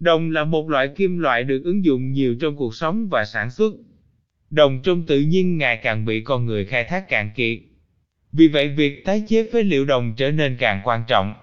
Đồng là một loại kim loại được ứng dụng nhiều trong cuộc sống và sản xuất. Đồng trong tự nhiên ngày càng bị con người khai thác cạn kiệt. Vì vậy, việc tái chế phế liệu đồng trở nên càng quan trọng.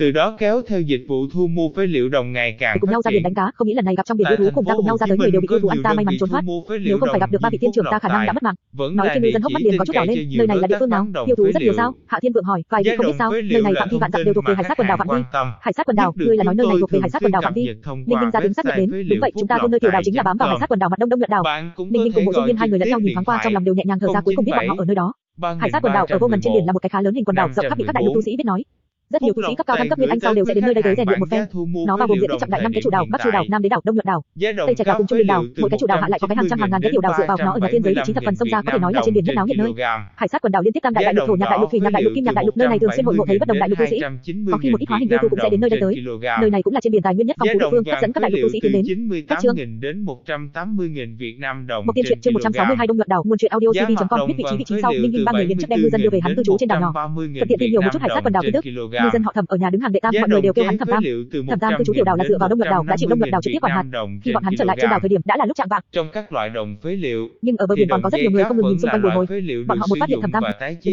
Từ đó kéo theo dịch vụ thu mua phế liệu đồng ngày càng cùng nhau ra biển đánh cá, không nghĩ lần này gặp trong biển yêu thú cùng ta cùng nhau ra tới người đều bị yêu thú ăn ta may mắn trốn thoát. Nếu không phải gặp được ba vị tiên trưởng ta khả năng đã mất mạng. Vẫn Nói trên ngư dân hốc mắt liền có chút đỏ lên, nơi này là địa phương nào? Yêu thú rất nhiều sao? Hạ Thiên Vượng hỏi, vài vị không biết sao, nơi này phạm vi vạn dặm đều thuộc về hải sát quần đảo phạm vi. Hải sát quần đảo, ngươi là nói nơi này thuộc về hải sát quần đảo phạm vi. Ninh Ninh ra đứng xác nhận đến, đúng vậy, chúng ta luôn nơi tiểu đảo chính là bám vào hải sát quần đảo mặt đông đông nhuận đảo. Ninh Ninh cùng Mộ Dung Viên hai người lẫn nhau nhìn thoáng qua trong lòng đều nhẹ nhàng thở ra cuối cùng biết bọn họ ở nơi đó. Hải sát quần đảo ở vô ngần trên biển là một cái khá lớn hình quần đảo rộng khắp bị các đại lục tu sĩ biết nói. Rất nhiều tu sĩ cấp cao thăng cấp nguyên anh sau đều sẽ đến nơi đây tới rèn luyện một phen. Nó bao gồm diện tích trọng đại năm cái chủ đảo, bắc chủ đảo, nam đế đảo, đông nhuận đảo, tây trạch đảo cùng trung biển đảo, mỗi cái chủ đảo hạ lại có cái hàng trăm hàng ngàn cái tiểu đảo dựa vào nó ở nhà thiên giới vị trí thập phần sông ra có thể nói là trên biển nhất náo nhiệt nơi. Hải sát quần đảo liên tiếp tam đại đại lục thổ nhạc đại lục thủy nhạc đại lục kim nhạc đại lục nơi này thường xuyên hội ngộ thấy bất đồng đại lục tu sĩ. Có khi một ít hóa hình thú cũng sẽ đến nơi đây tới. Nơi này cũng là trên biển tài nguyên nhất phong phú địa phương hấp dẫn các đại lục tu sĩ tiến đến. Các chương. 98.000 đến 180.000 Việt Nam đồng Một tiên truyện chương 162 đông nhuận đảo, nguồn truyện audio cd.com biết vị trí vị trí sau, Ninh Ninh ba người liền trước đem ngư dân đưa về hắn cư trú trên đảo nhỏ. Thuận tiện tìm hiểu một chút hải sát quần đảo kiến thức. Ngư dân họ Thẩm ở nhà đứng hàng đệ tam, mọi người đều kêu hắn Thẩm Tam. Thẩm Tam cư trú tiểu đảo là dựa vào đông nhuận đảo, đã chịu đông nhuận đảo trực tiếp quản hạt. Khi bọn hắn trở lại trên đảo thời điểm đã là lúc trạng vạng, Trong các loại đồng phế liệu, nhưng ở bờ biển còn có rất nhiều người không ngừng nhìn xung quanh bồi hồi. Bọn họ một phát hiện Thẩm Tam,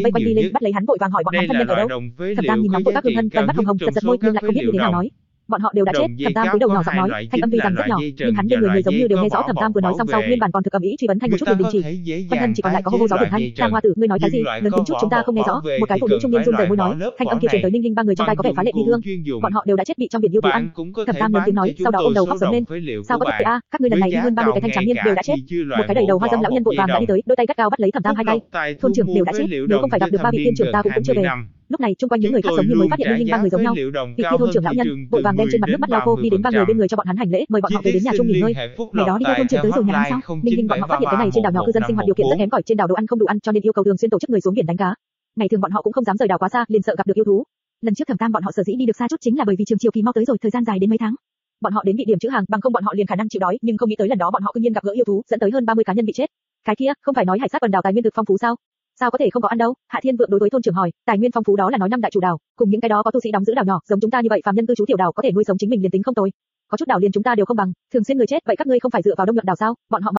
vây quanh đi lên bắt lấy hắn vội vàng hỏi bọn hắn thân nhân ở đâu. Thẩm Tam nhìn nóng vội các hương thân, cắn mắt hồng hồng, giật giật môi nhưng lại không biết như thế nào nói. Bọn họ đều đã chết, Thẩm Tam cúi đầu nhỏ giọng nói, thanh âm tuy rằng rất nhỏ, nhưng hắn bên người người giống như đều nghe rõ Thẩm Tam vừa nói xong sau, nguyên bản còn thực ầm ĩ truy vấn thanh một chút liền đình chỉ. Quanh thân chỉ còn lại có hô hô gió biển thanh, Trang Hoa Tử, ngươi nói cái gì? Lớn tiếng chút chúng ta không nghe rõ. Một cái phụ nữ trung niên run rẩy môi nói, thanh âm kia truyền tới Ninh Ninh ba người trong tai có vẻ phá lệ bi thương. Bọn họ đều đã chết bị trong biển yêu thú ăn. Thẩm Tam lớn tiếng nói, sau đó ôm đầu khóc sớm lên. Sao có thể a? Các ngươi lần này đi hơn 30 cái thanh trắng niên đều đã chết. Một cái đầy đầu hoa dâm lão nhân vội vàng đã đi tới, đôi tay gắt gao bắt lấy Thẩm Tam hai tay. Thôn trưởng đều đã chết, nếu không phải gặp được ba vị tiên trưởng ta cũng cũng chưa về. Lúc này chung quanh những người khác giống như mới phát hiện Ninh ba người giống nhau. Vị kia thôn trưởng lão nhân vội vàng đem trên mặt nước mắt lau khô đi đến ba người bên người cho bọn hắn hành lễ, mời bọn họ về đến nhà chung nghỉ ngơi. Ngày đó đi theo thôn trưởng tới rồi nhà ăn sao? Ninh Ninh bọn họ phát hiện cái này trên đảo nhỏ cư dân sinh hoạt điều kiện rất kém cỏi, trên đảo đồ ăn không đủ ăn cho nên yêu cầu thường xuyên tổ chức người xuống biển đánh cá. Ngày thường bọn họ cũng không dám rời đảo quá xa, liền sợ gặp được yêu thú. Lần trước Thẩm Tam bọn họ sở dĩ đi được xa chút chính là bởi vì trường chiều kỳ mau tới rồi, thời gian dài đến mấy tháng. Bọn họ đến địa điểm chữ hàng, bằng không bọn họ liền khả năng chịu đói, nhưng không nghĩ tới lần đó bọn họ cư nhiên gặp gỡ yêu thú, dẫn tới hơn 30 cá nhân bị chết. Cái kia, không phải nói hải sát quần đảo tài nguyên thực phong phú sao? Sao có thể không có ăn đâu? Hạ Thiên Vượng đối với thôn trưởng hỏi, tài nguyên phong phú đó là nói năm đại chủ đảo, cùng những cái đó có tu sĩ đóng giữ đảo nhỏ, giống chúng ta như vậy phàm nhân cư trú tiểu đảo có thể nuôi sống chính mình liền tính không tồi. Có chút đảo liền chúng ta đều không bằng, thường xuyên người chết, vậy các ngươi không phải dựa vào đông nhuận đảo sao? Bọn họ